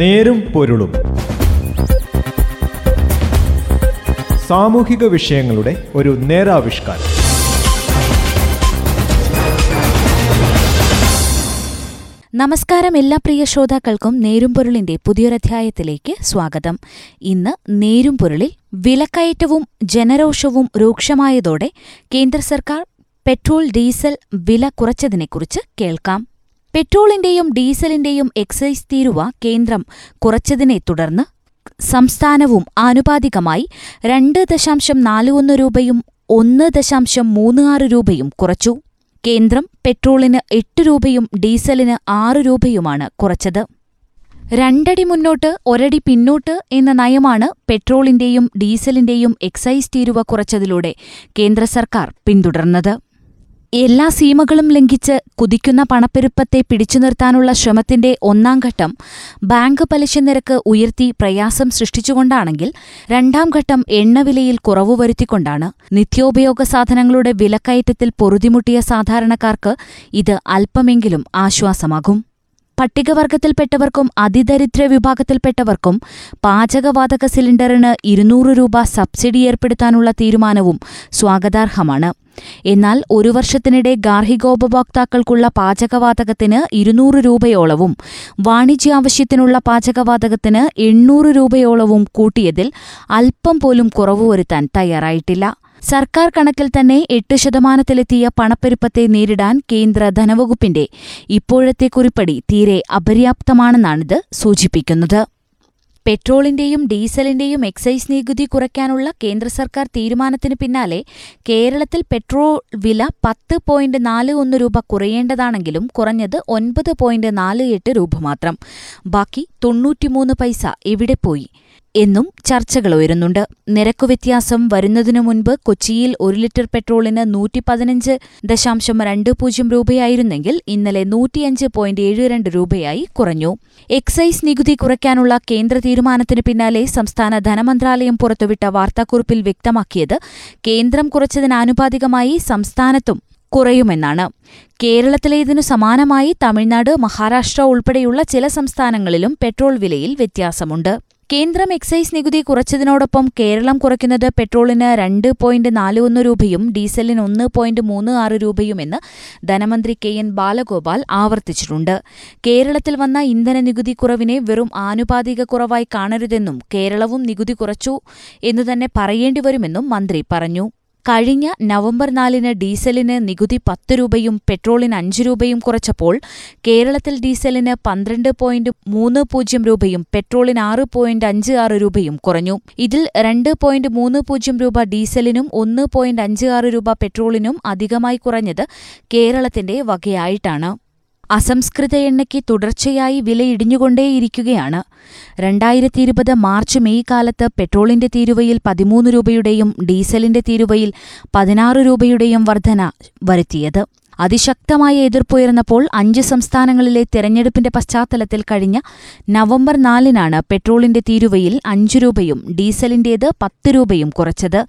നേരും പൊരുളും. സാമൂഹിക വിഷയങ്ങളുടെ ഒരു നേരാവിഷ്കാരം. നമസ്കാരം എല്ലാ പ്രിയ ശ്രോതാക്കൾക്കും നേരും പൊരുളിന്റെ പുതിയൊരധ്യായത്തിലേക്ക് സ്വാഗതം. ഇന്ന് നേരും പൊരുളിൽ വിലക്കയറ്റവും ജനരോഷവും രൂക്ഷമായതോടെ കേന്ദ്ര സർക്കാർ പെട്രോൾ ഡീസൽ വില കുറച്ചതിനെക്കുറിച്ച് കേൾക്കാം. പെട്രോളിന്റെയും ഡീസലിന്റെയും എക്സൈസ് തീരുവ കേന്ദ്രം കുറച്ചതിനെ തുടർന്ന് സംസ്ഥാനവും ആനുപാതികമായി രണ്ട് ദശാംശം നാല് ഒന്ന് രൂപയും ഒന്ന് ദശാംശം മൂന്ന് ആറ് രൂപയും കുറച്ചു. കേന്ദ്രം പെട്രോളിന് എട്ട് രൂപയും ഡീസലിന് ആറ് രൂപയുമാണ് കുറച്ചത്. രണ്ടടി മുന്നോട്ട് ഒരടി പിന്നോട്ട് എന്ന നയമാണ് പെട്രോളിന്റെയും ഡീസലിന്റെയും എക്സൈസ് തീരുവ കുറച്ചതിലൂടെ കേന്ദ്ര സർക്കാർ പിന്തുടർന്നത്. എല്ലാ സീമകളും ലംഘിച്ച് കുതിക്കുന്ന പണപ്പെരുപ്പത്തെ പിടിച്ചു നിർത്താനുള്ള ശ്രമത്തിന്റെ ഒന്നാം ഘട്ടം ബാങ്ക് പലിശ നിരക്ക് ഉയർത്തി പ്രയാസം സൃഷ്ടിച്ചുകൊണ്ടാണെങ്കിൽ രണ്ടാം ഘട്ടം എണ്ണവിലയിൽ കുറവ് വരുത്തിക്കൊണ്ടാണ് നിത്യോപയോഗ സാധനങ്ങളുടെ വിലക്കയറ്റത്തിൽ പൊറുതിമുട്ടിയ സാധാരണക്കാർക്ക് ഇത് അല്പമെങ്കിലും ആശ്വാസമാകും. പട്ടികവർഗത്തിൽപ്പെട്ടവർക്കും അതിദരിദ്ര വിഭാഗത്തിൽപ്പെട്ടവർക്കും പാചകവാതക സിലിണ്ടറിന് ഇരുന്നൂറ് രൂപ സബ്സിഡി ഏർപ്പെടുത്താനുള്ള തീരുമാനവും സ്വാഗതാർഹമാണ്. എന്നാൽ ഒരു വർഷത്തിനിടെ ഗാർഹികോപഭോക്താക്കൾക്കുള്ള പാചകവാതകത്തിന് ഇരുന്നൂറ് രൂപയോളവും വാണിജ്യാവശ്യത്തിനുള്ള പാചകവാതകത്തിന് എണ്ണൂറ് രൂപയോളവും കൂട്ടിയതിൽ അല്പം പോലും കുറവ് വരുത്താൻ തയ്യാറായിട്ടില്ല. സർക്കാർ കണക്കിൽ തന്നെ എട്ട് ശതമാനത്തിലെത്തിയ പണപ്പെരുപ്പത്തെ നേരിടാൻ കേന്ദ്ര ധനവകുപ്പിന്റെ ഇപ്പോഴത്തെ കുറിപ്പടി തീരെ അപര്യാപ്തമാണെന്നാണിത് സൂചിപ്പിക്കുന്നത്. പെട്രോളിന്റെയും ഡീസലിന്റെയും എക്സൈസ് നികുതി കുറയ്ക്കാനുള്ള കേന്ദ്ര സർക്കാർ തീരുമാനത്തിന് പിന്നാലെ കേരളത്തിൽ പെട്രോൾ വില പത്ത് പോയിന്റ് നാല് ഒന്ന് രൂപ കുറയേണ്ടതാണെങ്കിലും കുറഞ്ഞത് ഒൻപത് പോയിന്റ് നാല് എട്ട് രൂപ മാത്രം. ബാക്കി തൊണ്ണൂറ്റിമൂന്ന് പൈസ എവിടെ പോയി. എന്നും ചർച്ചകൾ ഉയരുന്നുണ്ട്. നിരക്കുവ്യത്യാസം വരുന്നതിനു മുൻപ് കൊച്ചിയിൽ ഒരു ലിറ്റർ പെട്രോളിന് നൂറ്റി പതിനഞ്ച് ദശാംശം രണ്ട് പൂജ്യം രൂപയായിരുന്നെങ്കിൽ ഇന്നലെ നൂറ്റിയഞ്ച് പോയിന്റ് ഏഴ് രണ്ട് രൂപയായി കുറഞ്ഞു. എക്സൈസ് നികുതി കുറയ്ക്കാനുള്ള കേന്ദ്ര തീരുമാനത്തിന് പിന്നാലെ സംസ്ഥാന ധനമന്ത്രാലയം പുറത്തുവിട്ട വാർത്താക്കുറിപ്പിൽ വ്യക്തമാക്കിയത് കേന്ദ്രം കുറച്ചതിനാനുപാതികമായി സംസ്ഥാനത്തും കുറയുമെന്നാണ്. കേരളത്തിലേതിനു സമാനമായി തമിഴ്നാട് മഹാരാഷ്ട്ര ഉൾപ്പെടെയുള്ള ചില സംസ്ഥാനങ്ങളിലും പെട്രോൾ വിലയിൽ വ്യത്യാസമുണ്ട്. കേന്ദ്രം എക്സൈസ് നികുതി കുറച്ചതിനോടൊപ്പം കേരളം കുറയ്ക്കുന്നത് പെട്രോളിന് രണ്ട് പോയിന്റ് നാല് ഒന്ന് രൂപയും ഡീസലിന് ഒന്ന് പോയിന്റ് മൂന്ന് ആറ് രൂപയുമെന്ന് ധനമന്ത്രി കെ എൻ ബാലഗോപാൽ ആവർത്തിച്ചിട്ടുണ്ട്. കേരളത്തിൽ വന്ന ഇന്ധന നികുതി കുറവിനെ വെറും ആനുപാതിക കുറവായി കാണരുതെന്നും കേരളവും നികുതി കുറച്ചു എന്നു എന്നുതന്നെ പറയേണ്ടിവരുമെന്നും മന്ത്രി പറഞ്ഞു. കഴിഞ്ഞ നവംബർ നാലിന് ഡീസലിന് നികുതി പത്ത് രൂപയും പെട്രോളിന് അഞ്ച് രൂപയും കുറച്ചപ്പോൾ കേരളത്തിൽ ഡീസലിന് പന്ത്രണ്ട് പോയിന്റ് മൂന്ന് പൂജ്യം രൂപയും പെട്രോളിന് ആറ് പോയിന്റ് അഞ്ച് ആറ് രൂപയും കുറഞ്ഞു. ഇതിൽ രണ്ട് പോയിന്റ് മൂന്ന് പൂജ്യം രൂപ ഡീസലിനും ഒന്ന് പോയിന്റ് അഞ്ച് ആറ് രൂപ പെട്രോളിനും അധികമായി കുറഞ്ഞത് കേരളത്തിന്റെ വകയായിട്ടാണ്. അസംസ്കൃത എണ്ണയ്ക്ക് തുടർച്ചയായി വിലയിടിഞ്ഞുകൊണ്ടേയിരിക്കുകയാണ് രണ്ടായിരത്തി ഇരുപത് മാർച്ച് മെയ് കാലത്ത് പെട്രോളിന്റെ തീരുവയിൽ പതിമൂന്ന് രൂപയുടെയും ഡീസലിന്റെ തീരുവയിൽ പതിനാറ് രൂപയുടെയും വർധന വരുത്തിയത്. അതിശക്തമായ എതിർപ്പുയർന്നപ്പോൾ അഞ്ച് സംസ്ഥാനങ്ങളിലെ തെരഞ്ഞെടുപ്പിന്റെ പശ്ചാത്തലത്തിൽ കഴിഞ്ഞ നവംബർ നാലിനാണ് പെട്രോളിന്റെ തീരുവയിൽ അഞ്ചു രൂപയും ഡീസലിന്റേത് പത്ത് രൂപയും കുറച്ചത്.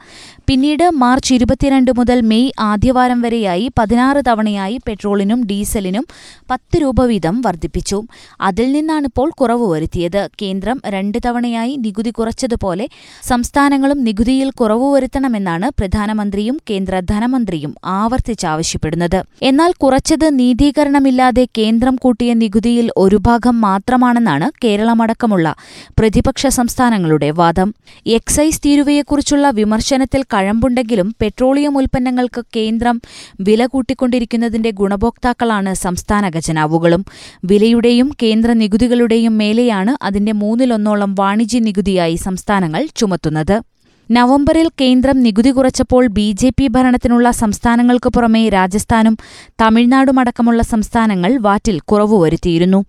പിന്നീട് മാർച്ച് ഇരുപത്തിരണ്ട് മുതൽ മെയ് ആദ്യവാരം വരെയായി പതിനാറ് തവണയായി പെട്രോളിനും ഡീസലിനും പത്ത് രൂപ വീതം വർദ്ധിപ്പിച്ചു. അതിൽ നിന്നാണിപ്പോൾ കുറവ് വരുത്തിയത്. കേന്ദ്രം രണ്ട് തവണയായി നികുതി കുറച്ചതുപോലെ സംസ്ഥാനങ്ങളും നികുതിയിൽ കുറവ് വരുത്തണമെന്നാണ് പ്രധാനമന്ത്രിയും കേന്ദ്ര ധനമന്ത്രിയും ആവർത്തിച്ചാവശ്യപ്പെടുന്നത് എന്നാൽ കുറച്ചത് നീതീകരണമില്ലാതെ കേന്ദ്രം കൂട്ടിയ നികുതിയിൽ ഒരു ഭാഗം മാത്രമാണെന്നാണ് കേരളമടക്കമുള്ള പ്രതിപക്ഷ സംസ്ഥാനങ്ങളുടെ വാദം. എക്സൈസ് തീരുവയെക്കുറിച്ചുള്ള വിമർശനത്തിൽ കഴമ്പുണ്ടെങ്കിലും പെട്രോളിയം ഉൽപ്പന്നങ്ങൾക്ക് കേന്ദ്രം വില കൂട്ടിക്കൊണ്ടിരിക്കുന്നതിന്റെ ഗുണഭോക്താക്കളാണ് സംസ്ഥാന ഖജനാവുകളും. വിലയുടെയും കേന്ദ്ര നികുതികളുടെയും മേലെയാണ് അതിന്റെ മൂന്നിലൊന്നോളം വാണിജ്യ നികുതിയായി സംസ്ഥാനങ്ങൾ ചുമത്തുന്നത്. നവംബറിൽ കേന്ദ്രം നികുതി കുറച്ചപ്പോൾ ബി ജെ പി ഭരണത്തിനുള്ള സംസ്ഥാനങ്ങൾക്ക് പുറമെ രാജസ്ഥാനും തമിഴ്നാടുമടക്കമുള്ള സംസ്ഥാനങ്ങൾ വാറ്റിൽ കുറവ് വരുത്തിയിരുന്നു.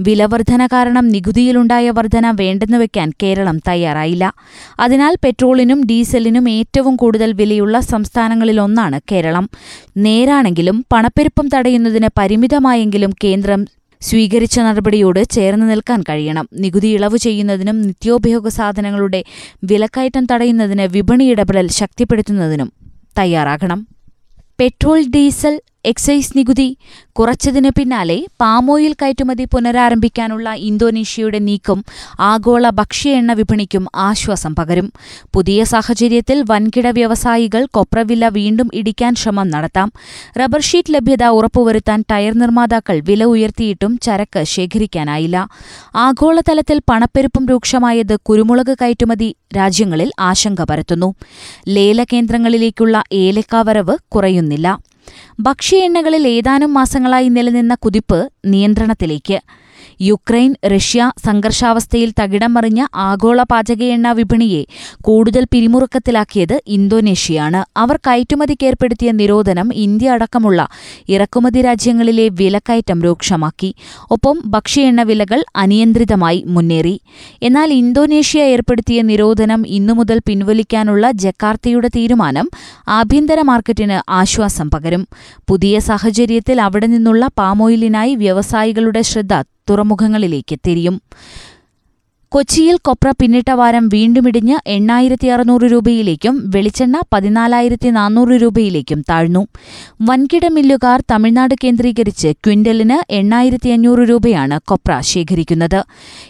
വിലവർധന കാരണം നികുതിയിലുണ്ടായ വർധന വേണ്ടെന്ന് വെക്കാൻ കേരളം തയ്യാറായില്ല. അതിനാൽ പെട്രോളിനും ഡീസലിനും ഏറ്റവും കൂടുതൽ വിലയുള്ള സംസ്ഥാനങ്ങളിലൊന്നാണ് കേരളം. നേരാണെങ്കിലും പണപ്പെരുപ്പം തടയുന്നതിന് പരിമിതമായെങ്കിലും കേന്ദ്രം സ്വീകരിച്ച നടപടിയോട് ചേർന്ന് നിൽക്കാൻ കഴിയണം. നികുതി ഇളവ് ചെയ്യുന്നതിനും നിത്യോപയോഗ സാധനങ്ങളുടെ വിലക്കയറ്റം തടയുന്നതിന് വിപണി ഇടപെടൽ ശക്തിപ്പെടുത്തുന്നതിനും തയ്യാറാകണം. പെട്രോൾ ഡീസൽ എക്സൈസ് നികുതി കുറച്ചതിന് പിന്നാലെ പാമോയിൽ കയറ്റുമതി പുനരാരംഭിക്കാനുള്ള ഇന്തോനേഷ്യയുടെ നീക്കം ആഗോള ഭക്ഷ്യ എണ്ണ വിപണിക്കും ആശ്വാസം പകരും. പുതിയ സാഹചര്യത്തിൽ വൻകിട വ്യവസായികൾ കൊപ്രവില വീണ്ടും ഇടിക്കാൻ ശ്രമം നടത്താം. റബ്ബർ ഷീറ്റ് ലഭ്യത ഉറപ്പുവരുത്താൻ ടയർ നിർമ്മാതാക്കൾ വില ഉയർത്തിയിട്ടും ചരക്ക് ശേഖരിക്കാനായില്ല. ആഗോളതലത്തിൽ പണപ്പെരുപ്പം രൂക്ഷമായത് കുരുമുളക് കയറ്റുമതി രാജ്യങ്ങളിൽ ആശങ്ക പരത്തുന്നു. ലേല കേന്ദ്രങ്ങളിലേക്കുള്ള ഏലക്കാവരവ് കുറയുന്നില്ല. ഭക്ഷ്യ എണ്ണകളിൽ ഏതാനും മാസങ്ങളായി നിലനിന്ന കുതിപ്പ് നിയന്ത്രണത്തിലേക്ക്. യുക്രൈൻ റഷ്യ സംഘർഷാവസ്ഥയിൽ തകിടം മറിഞ്ഞ ആഗോള പാചക എണ്ണ വിപണിയെ കൂടുതൽ പിരിമുറുക്കത്തിലാക്കിയത് ഇന്തോനേഷ്യയാണ്. അവർ കയറ്റുമതിക്കേർപ്പെടുത്തിയ നിരോധനം ഇന്ത്യ അടക്കമുള്ള ഇറക്കുമതി രാജ്യങ്ങളിലെ വിലക്കയറ്റം രൂക്ഷമാക്കി. ഒപ്പം ഭക്ഷ്യ വിലകൾ അനിയന്ത്രിതമായി മുന്നേറി. എന്നാൽ ഇന്തോനേഷ്യ ഏർപ്പെടുത്തിയ നിരോധനം ഇന്നുമുതൽ പിൻവലിക്കാനുള്ള ജക്കാർത്തയുടെ തീരുമാനം ആഭ്യന്തര മാർക്കറ്റിന് ആശ്വാസം പകരും. പുതിയ സാഹചര്യത്തിൽ അവിടെ നിന്നുള്ള പാമോയിലിനായി വ്യവസായികളുടെ ശ്രദ്ധ തുറമുഖങ്ങളിലേക്ക് തിരിയും കൊച്ചിയിൽ കൊപ്ര പിന്നിട്ട വാരം വീണ്ടുമിടിഞ്ഞ് എണ്ണായിരത്തി അറുന്നൂറ് രൂപയിലേക്കും വെളിച്ചെണ്ണ പതിനാലായിരത്തി നാനൂറ് രൂപയിലേക്കും താഴ്ന്നു. വൻകിട മില്ലുകാർ തമിഴ്നാട് കേന്ദ്രീകരിച്ച് ക്വിന്റലിന് എണ്ണായിരത്തി അഞ്ഞൂറ് രൂപയാണ് കൊപ്ര ശേഖരിക്കുന്നത്.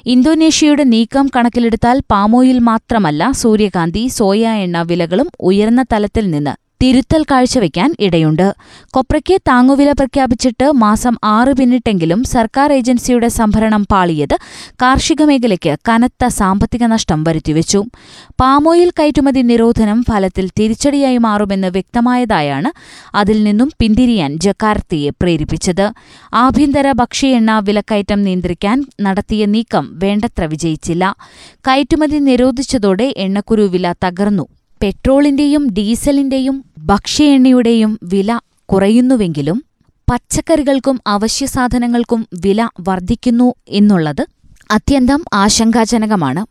ഇന്തോനേഷ്യയുടെ നീക്കം കണക്കിലെടുത്താൽ പാമോയിൽ മാത്രമല്ല സൂര്യകാന്തി സോയ എണ്ണ വിലകളും ഉയർന്ന തലത്തിൽ നിന്ന് തിരുത്തൽ കാഴ്ചവെക്കാൻ ഇടയുണ്ട്. കൊപ്രയ്ക്ക് താങ്ങുവില പ്രഖ്യാപിച്ചിട്ട് മാസം ആറ് പിന്നിട്ടെങ്കിലും സർക്കാർ ഏജൻസിയുടെ സംഭരണം പാളിയത് കാർഷിക മേഖലയ്ക്ക് കനത്ത സാമ്പത്തിക നഷ്ടം വരുത്തിവെച്ചു. പാമോയിൽ കയറ്റുമതി നിരോധനം ഫലത്തിൽ തിരിച്ചടിയായി മാറുമെന്ന് വ്യക്തമായതായാണ് അതിൽ നിന്നും പിന്തിരിയാൻ ജക്കാർത്തിയെ പ്രേരിപ്പിച്ചത്. ആഭ്യന്തര ഭക്ഷ്യ എണ്ണ വിലക്കയറ്റം നിയന്ത്രിക്കാൻ നടത്തിയ നീക്കം വേണ്ടത്ര വിജയിച്ചില്ല. കയറ്റുമതി നിരോധിച്ചതോടെ എണ്ണക്കുരു വില തകർന്നു. പെട്രോളിന്റെയും ഡീസലിന്റെയും ഭക്ഷ്യ വില കുറയുന്നുവെങ്കിലും പച്ചക്കറികൾക്കും അവശ്യസാധനങ്ങൾക്കും വില വർദ്ധിക്കുന്നു എന്നുള്ളത് അത്യന്തം ആശങ്കാജനകമാണ്.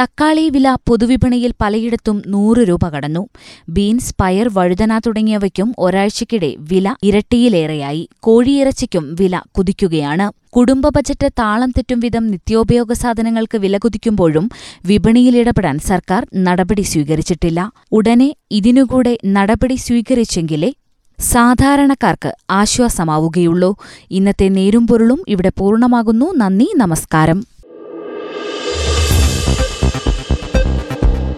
തക്കാളി വില പൊതുവിപണിയിൽ പലയിടത്തും നൂറ് രൂപ കടന്നു. ബീൻസ് പയർ വഴുതന തുടങ്ങിയവയ്ക്കും ഒരാഴ്ചയ്ക്കിടെ വില ഇരട്ടിയിലേറെയായി. കോഴിയിറച്ചിക്കും വില കുതിക്കുകയാണ്. കുടുംബ ബജറ്റ് താളം തെറ്റും വിധം നിത്യോപയോഗ സാധനങ്ങൾക്ക് വില കുതിക്കുമ്പോഴും വിപണിയിൽ ഇടപെടാൻ സർക്കാർ നടപടി സ്വീകരിച്ചിട്ടില്ല. ഉടനെ ഇതിനുകൂടെ നടപടി സ്വീകരിച്ചെങ്കിലേ സാധാരണക്കാർക്ക് ആശ്വാസമാവുകയുള്ളൂ. ഇന്നത്തെ നേരും പൊരുളും ഇവിടെ പൂർണമാകുന്നു. നന്ദി നമസ്കാരം.